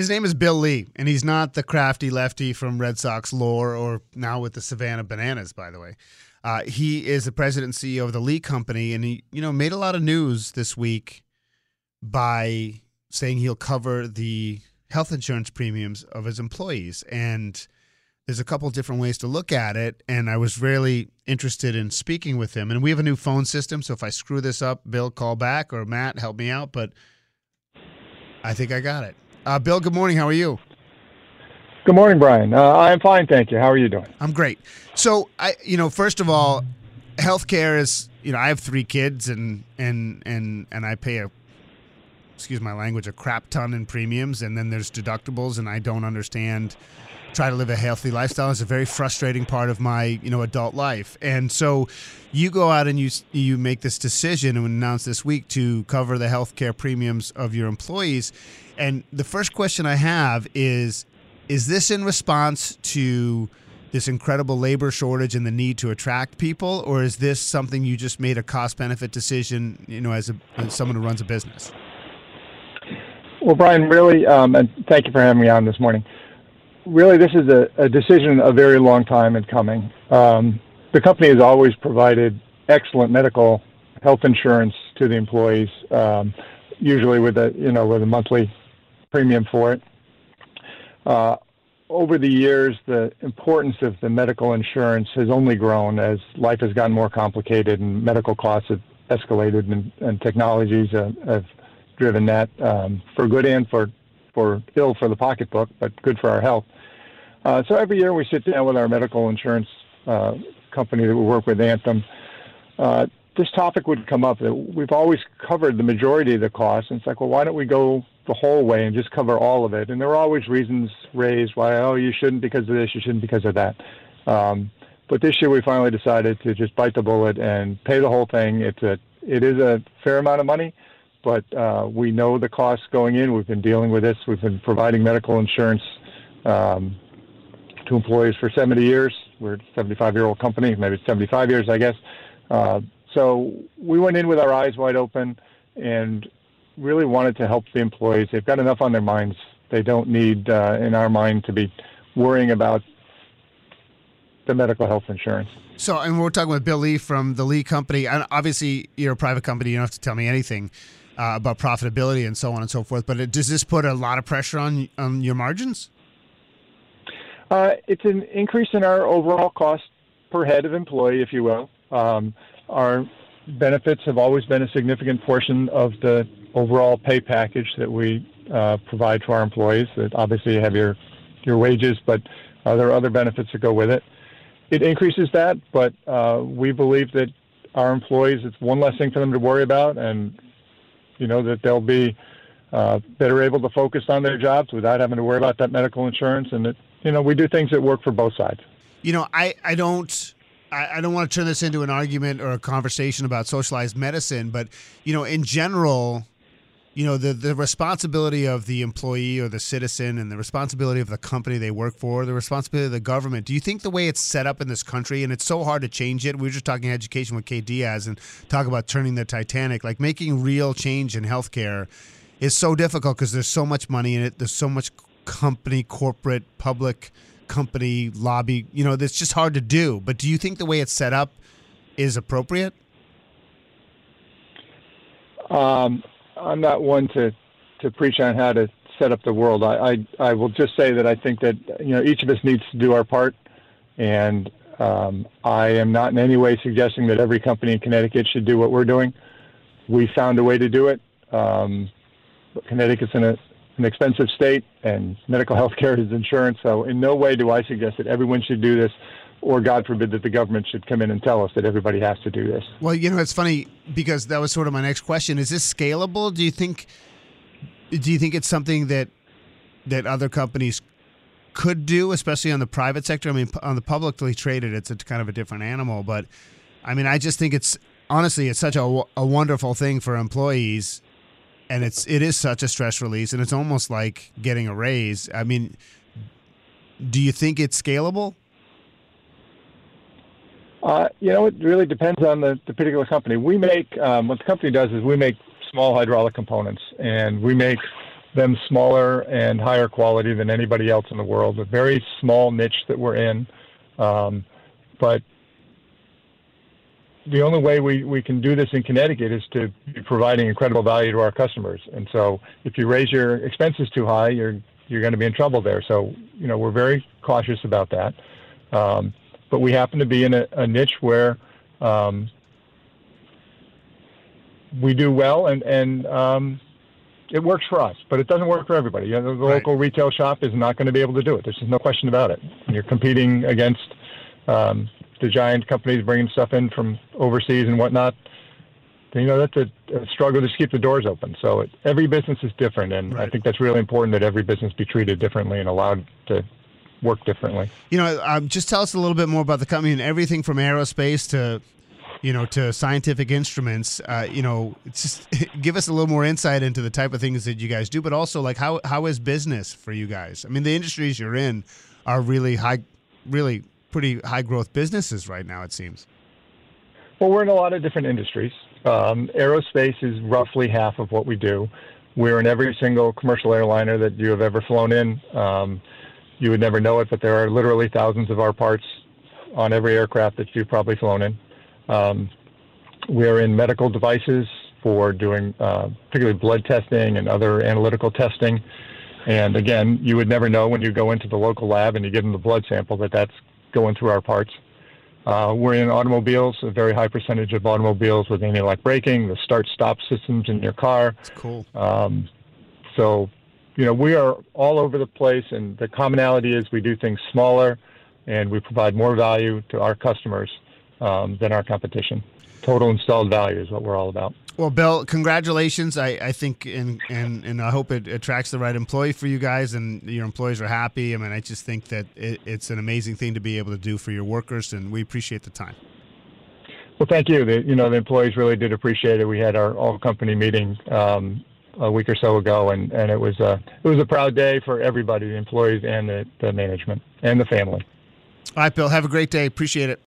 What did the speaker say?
His name is Bill Lee, and he's not the crafty lefty from Red Sox lore or now with the Savannah Bananas, by the way. Uh, he is the president and CEO of the Lee Company, and he, you know, made a lot of news this week by saying he'll cover the health insurance premiums of his employees. And there's a couple different ways to look at it. And I was really interested in speaking with him. And we have a new phone system. So if I screw this up, Bill, call back or Matt, help me out. But I think I got it. Uh, Bill, good morning. How are you? Good morning, Brian. Uh, I'm fine, thank you. How are you doing? I'm great. So I, you know, first of all, healthcare is, you know, I have three kids and and and and I pay a, excuse my language, a crap ton in premiums, and then there's deductibles, and I don't understand. Try to live a healthy lifestyle is a very frustrating part of my, you know, adult life, and so you go out and you you make this decision and announce this week to cover the healthcare premiums of your employees. And the first question I have is is this in response to this incredible labor shortage and the need to attract people or is this something you just made a cost benefit decision, you know, as, a, as someone who runs a business? Well, Brian, really, um, and thank you for having me on this morning. Really, this is a, a decision a very long time in coming. Um, the company has always provided excellent medical health insurance to the employees, um, usually with a you know with a monthly premium for it. Uh, over the years, the importance of the medical insurance has only grown as life has gotten more complicated and medical costs have escalated, and, and technologies have, have driven that um, for good and for for ill for the pocketbook, but good for our health. Uh, so every year we sit down with our medical insurance uh, company that we work with, Anthem. Uh, this topic would come up we've always covered the majority of the costs. And it's like, well, why don't we go the whole way and just cover all of it? And there are always reasons raised why, oh, you shouldn't because of this, you shouldn't because of that. Um, but this year we finally decided to just bite the bullet and pay the whole thing. It's a, it is a fair amount of money, but uh, we know the costs going in. We've been dealing with this. We've been providing medical insurance um, to employees for 70 years. We're a 75 year old company, maybe 75 years, I guess. Uh, so we went in with our eyes wide open and really wanted to help the employees. They've got enough on their minds. They don't need, uh, in our mind, to be worrying about the medical health insurance. So, and we're talking with Bill Lee from the Lee Company. And obviously, you're a private company. You don't have to tell me anything uh, about profitability and so on and so forth. But it, does this put a lot of pressure on on your margins? Uh, it's an increase in our overall cost per head of employee, if you will. Um, our benefits have always been a significant portion of the overall pay package that we uh, provide to our employees. That obviously you have your your wages, but uh, there are other benefits that go with it. It increases that, but uh, we believe that our employees, it's one less thing for them to worry about, and you know that they'll be uh, better able to focus on their jobs without having to worry about that medical insurance, and that you know we do things that work for both sides. You know, I I don't I, I don't want to turn this into an argument or a conversation about socialized medicine, but you know, in general, you know the the responsibility of the employee or the citizen and the responsibility of the company they work for the responsibility of the government do you think the way it's set up in this country and it's so hard to change it we were just talking education with Kate Diaz and talk about turning the Titanic like making real change in healthcare is so difficult because there's so much money in it there's so much company corporate public company lobby. You know, it's just hard to do. But do you think the way it's set up is appropriate? Um, I'm not one to to preach on how to set up the world. I, I I will just say that I think that you know each of us needs to do our part, and um, I am not in any way suggesting that every company in Connecticut should do what we're doing. We found a way to do it. Um, Connecticut's in a an expensive state, and medical health care is insurance. So, in no way do I suggest that everyone should do this, or God forbid that the government should come in and tell us that everybody has to do this. Well, you know, it's funny because that was sort of my next question. Is this scalable? Do you think? Do you think it's something that that other companies could do, especially on the private sector? I mean, on the publicly traded, it's a kind of a different animal. But I mean, I just think it's honestly, it's such a, a wonderful thing for employees and it's it is such a stress release, and it's almost like getting a raise. I mean, do you think it's scalable? Uh, you know, it really depends on the, the particular company. We make um, what the company does is we make small hydraulic components, and we make them smaller and higher quality than anybody else in the world. A very small niche that we're in, um, but the only way we, we can do this in Connecticut is to be providing incredible value to our customers. And so, if you raise your expenses too high, you're you're going to be in trouble there. So, you know, we're very cautious about that. Um, but we happen to be in a, a niche where um, we do well, and and um, it works for us, but it doesn't work for everybody. You know, the Right. local retail shop is not going to be able to do it. There's just no question about it. You're competing against um, the giant companies bringing stuff in from overseas and whatnot. You know, that's a, a struggle to keep the doors open. So it, every business is different, and I think that's really important that every business be treated differently and allowed to work differently. You know, um, just tell us a little bit more about the company and everything from aerospace to, you know, to scientific instruments. Uh, you know, just give us a little more insight into the type of things that you guys do, but also like how how is business for you guys? I mean, the industries you're in are really high, really pretty high growth businesses right now. It seems. Well, we're in a lot of different industries. Um, aerospace is roughly half of what we do. We're in every single commercial airliner that you have ever flown in. Um, you would never know it, but there are literally thousands of our parts on every aircraft that you've probably flown in. Um, we're in medical devices for doing uh, particularly blood testing and other analytical testing. And again, you would never know when you go into the local lab and you give them the blood sample that that's going through our parts. Uh, we're in automobiles, a very high percentage of automobiles with anti-lock braking, the start-stop systems in your car. It's cool. Um, so, you know, we are all over the place, and the commonality is we do things smaller, and we provide more value to our customers um, than our competition. Total installed value is what we're all about. Well, Bill, congratulations. I, I think and, and and I hope it attracts the right employee for you guys and your employees are happy. I mean, I just think that it, it's an amazing thing to be able to do for your workers, and we appreciate the time. Well, thank you. The, you know, the employees really did appreciate it. We had our all company meeting um, a week or so ago, and, and it was a it was a proud day for everybody, the employees and the, the management and the family. All right, Bill. Have a great day. Appreciate it.